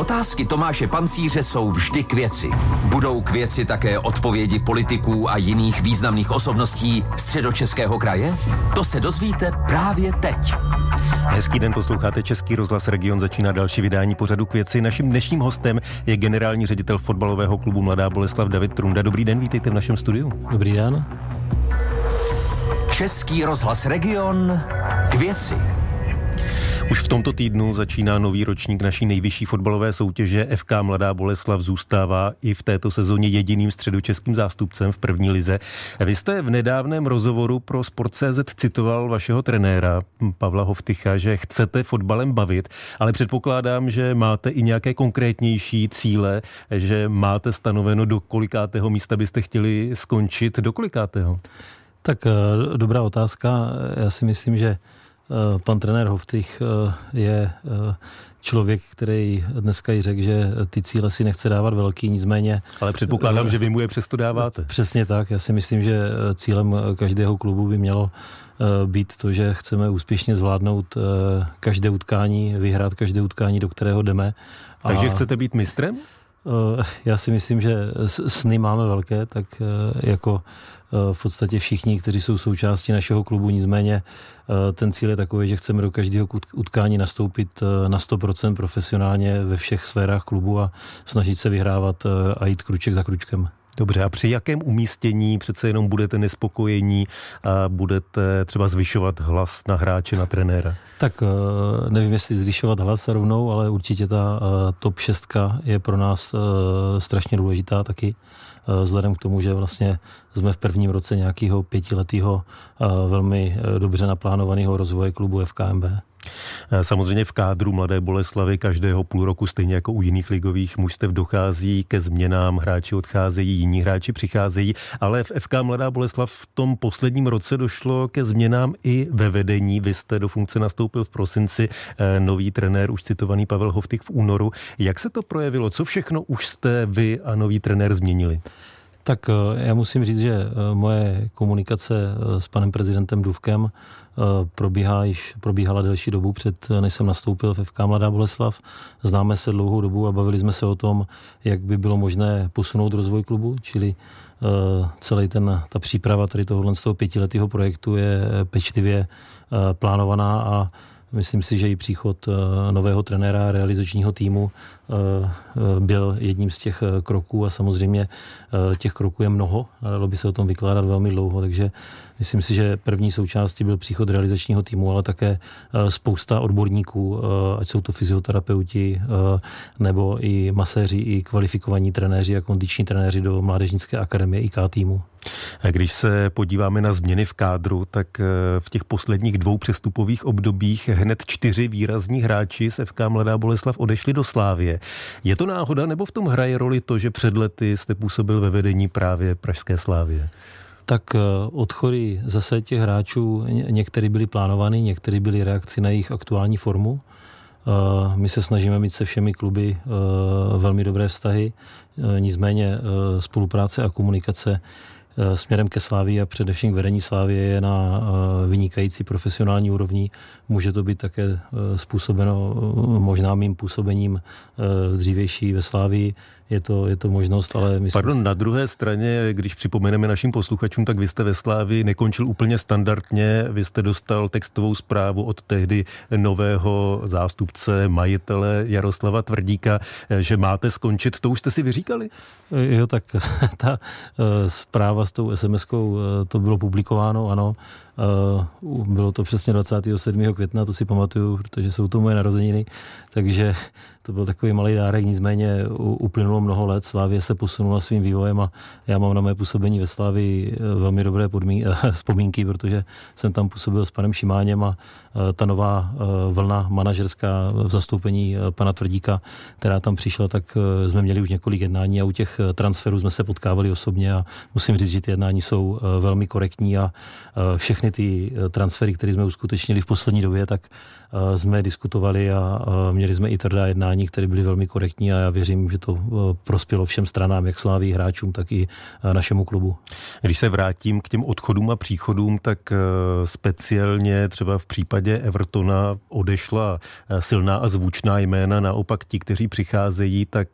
Otázky Tomáše Pancíře jsou vždy k věci. Budou k věci také odpovědi politiků a jiných významných osobností středočeského kraje? To se dozvíte právě teď. Hezký den, posloucháte Český rozhlas Region, začíná další vydání pořadu k věci. Naším dnešním hostem je generální ředitel fotbalového klubu Mladá Boleslav David Trunda. Dobrý den, vítejte v našem studiu. Dobrý den. Český rozhlas Region k věci. Už v tomto týdnu začíná nový ročník naší nejvyšší fotbalové soutěže. FK Mladá Boleslav zůstává i v této sezóně jediným středočeským zástupcem v první lize. Vy jste v nedávném rozhovoru pro Sport.cz citoval vašeho trenéra Pavla Hovtycha, že chcete fotbalem bavit, ale předpokládám, že máte i nějaké konkrétnější cíle, že máte stanoveno, do kolikátého místa byste chtěli skončit, do kolikátého? Tak eh, dobrá otázka. Já si myslím, že pan trenér Hoftych eh, je člověk, který dneska i řekl, že ty cíle si nechce dávat velký, nicméně... Ale předpokládám, že vy mu je přesto dáváte. Přesně tak. Já si myslím, že cílem každého klubu by mělo být to, že chceme úspěšně zvládnout každé utkání, vyhrát každé utkání, do kterého jdeme. Takže a... chcete být mistrem? Já si myslím, že sny máme velké, tak jako Eh, v podstatě všichni, kteří jsou součástí našeho klubu. Nicméně eh, ten cíl je takový, že chceme do každého utkání nastoupit eh, na 100% profesionálně ve všech sférách klubu a snažit se vyhrávat a jít kruček za kručkem. Dobře, a při jakém umístění přece jenom budete nespokojení a budete třeba zvyšovat hlas na hráče, na trenéra? Tak nevím, jestli zvyšovat hlas rovnou, ale určitě ta top 6 je pro nás strašně důležitá taky. Eh, vzhledem k tomu, že vlastně jsme v prvním roce nějakého pětiletého eh, velmi eh, dobře naplánovaného rozvoje klubu FKMB. Samozřejmě v kádru Mladé Boleslavy každého půl roku, stejně jako u jiných ligových mužstev, dochází ke změnám, hráči odcházejí, jiní hráči přicházejí, ale v FK Mladá Boleslav v tom posledním roce došlo ke změnám i ve vedení. Vy jste do funkce nastoupil v prosinci, nový trenér, už citovaný Pavel Hovtik v únoru. Jak se to projevilo? Co všechno už jste vy a nový trenér změnili? Tak eh, já musím říct, že eh, moje komunikace eh, s panem prezidentem Duvkem probíhá již, probíhala delší dobu před, než jsem nastoupil v FK Mladá Boleslav. Známe se dlouhou dobu a bavili jsme se o tom, jak by bylo možné posunout rozvoj klubu, čili celý ten, ta příprava tady tohohle z toho pětiletého projektu je pečlivě plánovaná a Myslím si, že i příchod nového trenéra realizačního týmu Eh, byl jedním z těch eh, kroků a samozřejmě eh, těch kroků je mnoho, dalo by se o tom vykládat velmi dlouho, takže myslím si, že první součástí byl příchod realizačního týmu, ale také spousta odborníků, ať jsou to fyzioterapeuti nebo i maséři, i kvalifikovaní trenéři a kondiční trenéři do Mládežnické akademie IK týmu. Když se podíváme na změny v kádru, tak v těch posledních dvou přestupových obdobích hned čtyři výrazní hráči z FK Mladá Boleslav odešli do Je to náhoda, nebo v tom hraje roli to, že před lety jste působil ve vedení právě Pražské slávě? Tak eh, odchody zase těch hráčů, některý byly plánovány, některý byly reakci na jejich aktuální formu. Eh, my se snažíme mít se všemi kluby eh, velmi dobré vztahy, nicméně spolupráce a komunikace směrem ke Slávii a především k vedení Slávy je na vynikající profesionální úrovni. Může to být také způsobeno možná mým působením dřívější ve Slávii, je to, je to možnost, ale myslím... Pardon, na druhé straně, když připomeneme našim posluchačům, tak vy jste ve Slávi nekončil úplně standardně, vy jste dostal textovou zprávu od tehdy nového zástupce, majitele Jaroslava Tvrdíka, že máte skončit, to už jste si vyříkali? Jo, tak ta eh, zpráva s tou SMS-kou, eh, to bylo publikováno, ano, Eh, bylo to přesně 27. května, to si pamatuju, protože jsou to moje narozeniny, takže to byl takový malý dárek, nicméně uplynulo mnoho let, Slávě se posunula svým vývojem a já mám na mé působení ve Slávii eh, velmi dobré podmín, vzpomínky, protože jsem tam působil s panem Šimáněm a eh, ta nová vlna manažerská v zastoupení pana Tvrdíka, která tam přišla, tak jsme měli už několik jednání a u těch transferů jsme se potkávali osobně a musím říct, že ty jednání jsou velmi korektní a všechny všechny ty transfery, které jsme uskutečnili v poslední době, tak jsme diskutovali a měli jsme i tvrdá jednání, které byly velmi korektní a já věřím, že to prospělo všem stranám, jak sláví hráčům, tak i našemu klubu. Když se vrátím k těm odchodům a příchodům, tak speciálně třeba v případě Evertona odešla silná a zvučná jména, naopak ti, kteří přicházejí, tak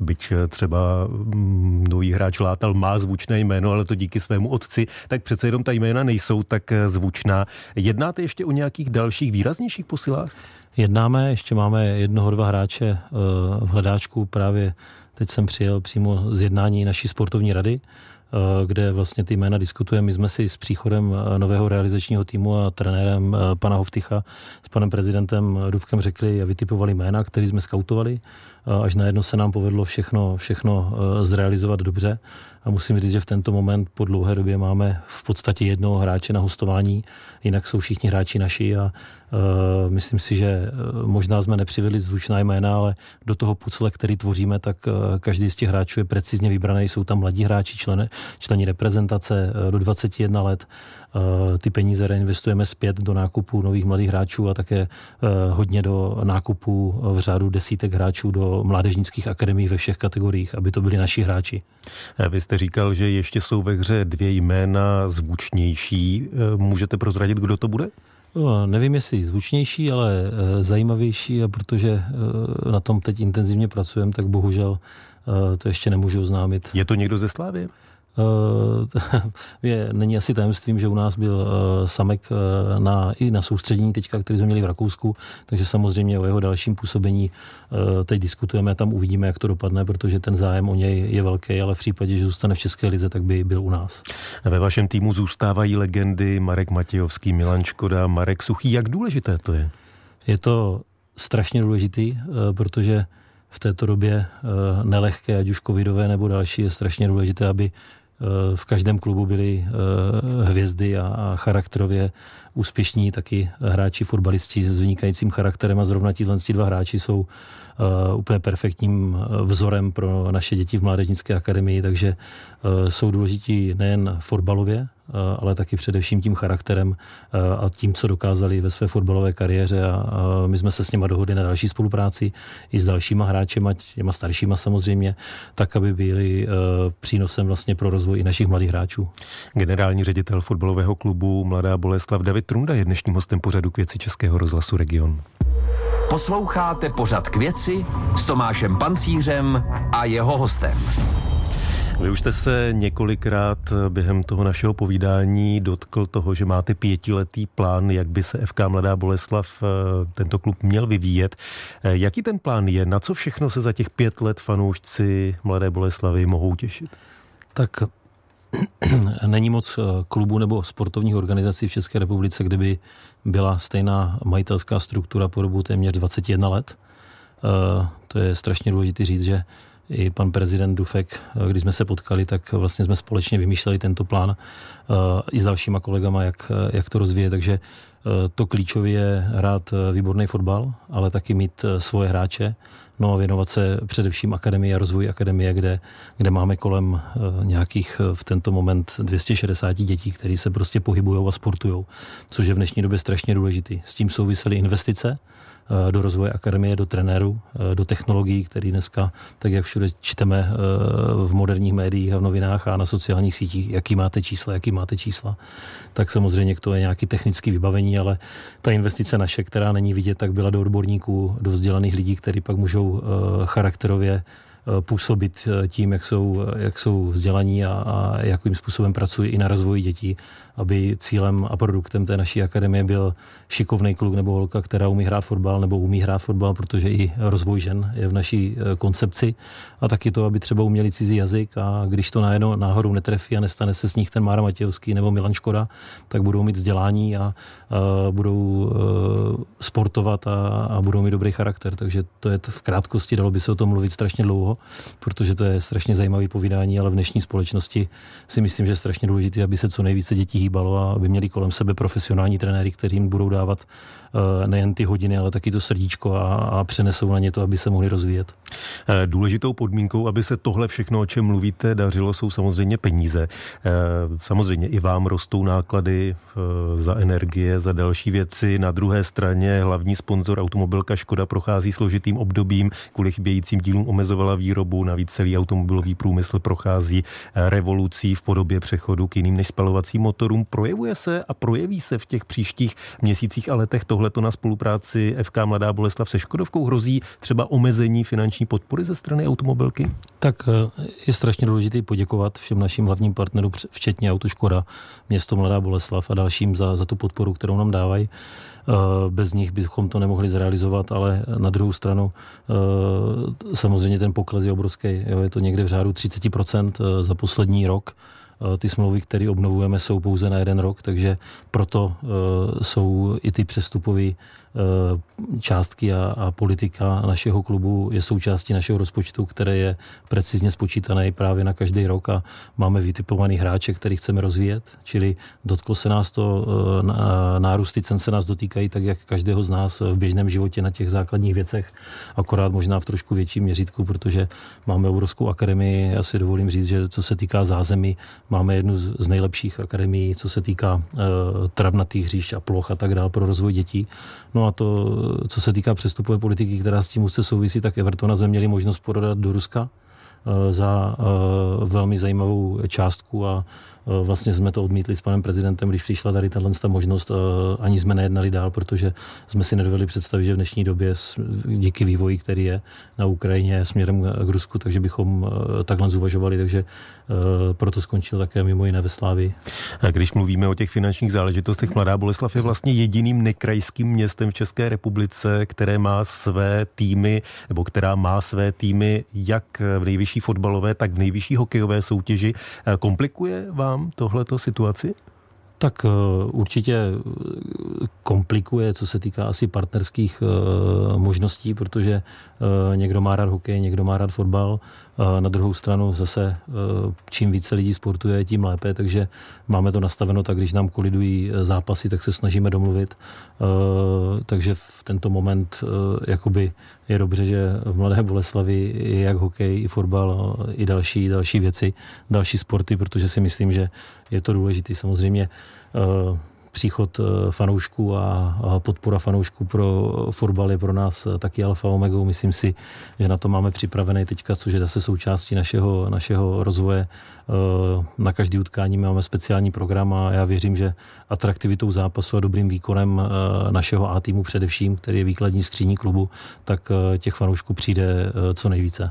byť třeba mm, nový hráč Látal má zvučné jméno, ale to díky svému otci, tak přece jenom ta jména nejsou tak zvučná. Jednáte ještě o nějakých dalších výraznějších posilách? Jednáme, ještě máme jednoho, dva hráče eh, v hledáčku. Právě teď jsem přijel přímo z jednání naší sportovní rady, kde vlastně ty jména diskutujeme. My jsme si s příchodem eh, nového realizačního týmu a trenérem pana Hovtycha s panem prezidentem Duvkem řekli a vytipovali jména, který jsme skautovali. Až najednou se nám povedlo všechno, všechno zrealizovat dobře. A musím říct, že v tento moment po dlouhé době máme v podstatě jednoho hráče na hostování, jinak jsou všichni hráči naši a uh, myslím si, že možná jsme nepřivedli zvučná jména, ale do toho pucle, který tvoříme, tak uh, každý z těch hráčů je precizně vybraný. Jsou tam mladí hráči, členy, členi reprezentace uh, do 21 let. Uh, ty peníze reinvestujeme zpět do nákupu nových mladých hráčů a také uh, hodně do nákupu v řádu desítek hráčů do mládežnických akademií ve všech kategoriích, aby to byli naši hráči. Vy jste říkal, že ještě jsou ve hře dvě jména zvučnější. Můžete prozradit, kdo to bude? No, nevím, jestli zvučnější, ale zajímavější a protože na tom teď intenzivně pracujeme, tak bohužel to ještě nemůžu oznámit. Je to někdo ze Slávy? Eh, je, není asi tajemstvím, že u nás byl uh, Samek uh, na, i na soustředění teďka, který jsme měli v Rakousku, takže samozřejmě o jeho dalším působení teď diskutujeme, tam uvidíme, jak to dopadne, protože ten zájem o něj je velký, ale v případě, že zůstane v České lize, tak by byl u nás. Ve vašem týmu zůstávají legendy Marek Matějovský, Milan Škoda, Marek Suchý. Jak důležité to je? Je to strašně důležitý, protože v této době nelehké, ať už covidové nebo další, je strašně důležité, aby v každém klubu byly eh, hvězdy a charakterově úspěšní taky hráči, fotbalisti s vynikajícím charakterem a zrovna tihle dva hráči jsou úplně perfektním eh, vzorem pro naše děti v Mládežnické akademii, takže jsou důležití nejen fotbalově, Eh, ale taky především tím charakterem eh, a tím, co dokázali ve své fotbalové kariéře a my jsme se s nimi dohodli na další spolupráci i s dalšíma hráčema, těma staršíma samozřejmě, tak, aby byli eh, přínosem vlastně pro rozvoj i našich mladých hráčů. Generální ředitel fotbalového klubu Mladá Boleslav David Trunda je dnešním hostem pořadu k věci Českého rozhlasu Region. Posloucháte pořad k věci s Tomášem Pancířem a jeho hostem. Vy už jste se několikrát během toho našeho povídání dotkl toho, že máte pětiletý plán, jak by se FK Mladá Boleslav eh, tento klub měl vyvíjet. Eh, jaký ten plán je? Na co všechno se za těch pět let fanoušci Mladé Boleslavy mohou těšit? Tak není moc eh, klubů nebo sportovních organizací v České republice, kde by byla stejná majitelská struktura po dobu téměř 21 let. To je strašně důležité říct, že i pan prezident Dufek, když jsme se potkali, tak vlastně jsme společně vymýšleli tento plán eh, i s dalšíma kolegama, jak, jak to rozvíjet. Takže eh, to klíčové je hrát eh, výborný fotbal, ale taky mít svoje hráče, no a věnovat se především akademii a rozvoji akademie, kde, kde máme kolem nějakých v tento moment 260 dětí, které se prostě pohybují a sportují, což je v dnešní době strašně důležitý. S tím souvisely investice, Eh, do rozvoje akademie, do trenérů, eh, do technologií, které dneska, tak jak všude čteme eh, v moderních médiích a v novinách a na sociálních sítích, jaký máte čísla, jaký máte čísla, tak samozřejmě to je nějaký technický vybavení, ale ta investice naše, která není vidět, tak byla do odborníků, do vzdělaných lidí, kteří pak můžou charakterově působit tím, jak jsou, jak jsou vzdělaní a, a jakým způsobem pracují i na rozvoji dětí aby cílem a produktem té naší akademie byl šikovný kluk nebo holka, která umí hrát fotbal nebo umí hrát fotbal, protože i rozvoj žen je v naší eh, koncepci. A taky to, aby třeba uměli cizí jazyk a když to najednou náhodou netrefí a nestane se z nich ten Mára Matějovský nebo Milan Škoda, tak budou mít vzdělání a, a budou eh, sportovat a, a budou mít dobrý charakter. Takže to je v krátkosti, dalo by se o tom mluvit strašně dlouho, protože to je strašně zajímavý povídání, ale v dnešní společnosti si myslím, že je strašně důležité, aby se co nejvíce dětí hýbalo a aby měli kolem sebe profesionální trenéry, kterým budou dávat Eh, nejen ty hodiny, ale taky to srdíčko a, a přenesou na ně to, aby se mohli rozvíjet. Eh, důležitou podmínkou, aby se tohle všechno, o čem mluvíte, dařilo, jsou samozřejmě peníze. Eh, samozřejmě i vám rostou náklady za energie, za další věci. Na druhé straně hlavní sponzor automobilka Škoda prochází složitým obdobím, kvůli chybějícím dílům omezovala výrobu, navíc celý automobilový průmysl prochází revolucí v podobě přechodu k jiným než spalovacím motorům. Projevuje se a projeví se v těch příštích měsících a letech tohle tohleto na spolupráci FK Mladá Boleslav se Škodovkou hrozí třeba omezení finanční podpory ze strany automobilky? Tak eh, je strašně důležité poděkovat všem našim hlavním partnerům, včetně Autoškoda, město Mladá Boleslav a dalším za, za tu podporu, kterou nám dávají. Eh, bez nich bychom to nemohli zrealizovat, ale na druhou stranu eh, samozřejmě ten pokles je obrovský. Je to někde v řádu 30% za poslední rok Eh, ty smlouvy, které obnovujeme, jsou pouze na jeden rok, takže proto eh, jsou i ty přestupové Eh, částky a, a politika našeho klubu je součástí našeho rozpočtu, které je precizně spočítané právě na každý rok a máme vytipovaný hráče, který chceme rozvíjet, čili dotklo se nás to, eh, nárůsty cen se nás dotýkají tak, jak každého z nás v běžném životě na těch základních věcech, akorát možná v trošku větším měřítku, protože máme obrovskou akademii, já si dovolím říct, že co se týká zázemí, máme jednu z nejlepších akademií, co se týká uh, travnatých hříšť a ploch a tak dále pro rozvoj dětí. No a to, co se týká přestupové politiky, která s tím úzce souvisí, tak Evertona jsme měli možnost prodat do Ruska eh, za eh, velmi zajímavou částku a Eh, vlastně jsme to odmítli s panem prezidentem, když přišla tady tato možnost, eh, ani jsme nejednali dál, protože jsme si nedovedli představit, že v dnešní době díky vývoji, který je na Ukrajině směrem k Rusku, takže bychom eh, takhle zuvažovali, takže proto skončil také mimo jiné ve Slávii. A když mluvíme o těch finančních záležitostech, Mladá Boleslav je vlastně jediným nekrajským městem v České republice, které má své týmy, nebo která má své týmy jak v nejvyšší fotbalové, tak v nejvyšší hokejové soutěži. Komplikuje vám vám tohleto situaci? Tak eh, určitě eh, komplikuje, co se týká asi partnerských eh, možností, protože někdo má rád hokej, někdo má rád fotbal. Na druhou stranu zase, čím více lidí sportuje, tím lépe, takže máme to nastaveno tak, když nám kolidují zápasy, tak se snažíme domluvit. Takže v tento moment jakoby je dobře, že v Mladé Boleslavi je jak hokej, i fotbal, i další, další věci, další sporty, protože si myslím, že je to důležité. Samozřejmě příchod eh, fanoušků a podpora fanoušků pro fotbal je pro nás eh, taky alfa omegou. Myslím si, že na to máme připravené teďka, což je zase součástí našeho, našeho rozvoje. Na každý utkání máme speciální program a já věřím, že atraktivitou zápasu a dobrým výkonem našeho A týmu především, který je výkladní skříní klubu, tak těch fanoušků přijde co nejvíce.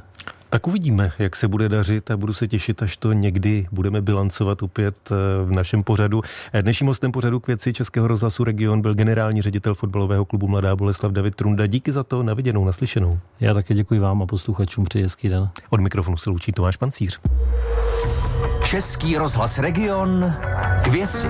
Tak uvidíme, jak se bude dařit a budu se těšit, až to někdy budeme bilancovat opět eh, v našem pořadu. Eh, dnešním hostem pořadu k věci Českého rozhlasu Region byl generální ředitel fotbalového klubu Mladá Boleslav David Trunda. Díky za to, naviděnou, naslyšenou. Já také děkuji vám a posluchačům přeji hezký den. Od mikrofonu se loučí Tomáš Pancíř. Český rozhlas Region k věci.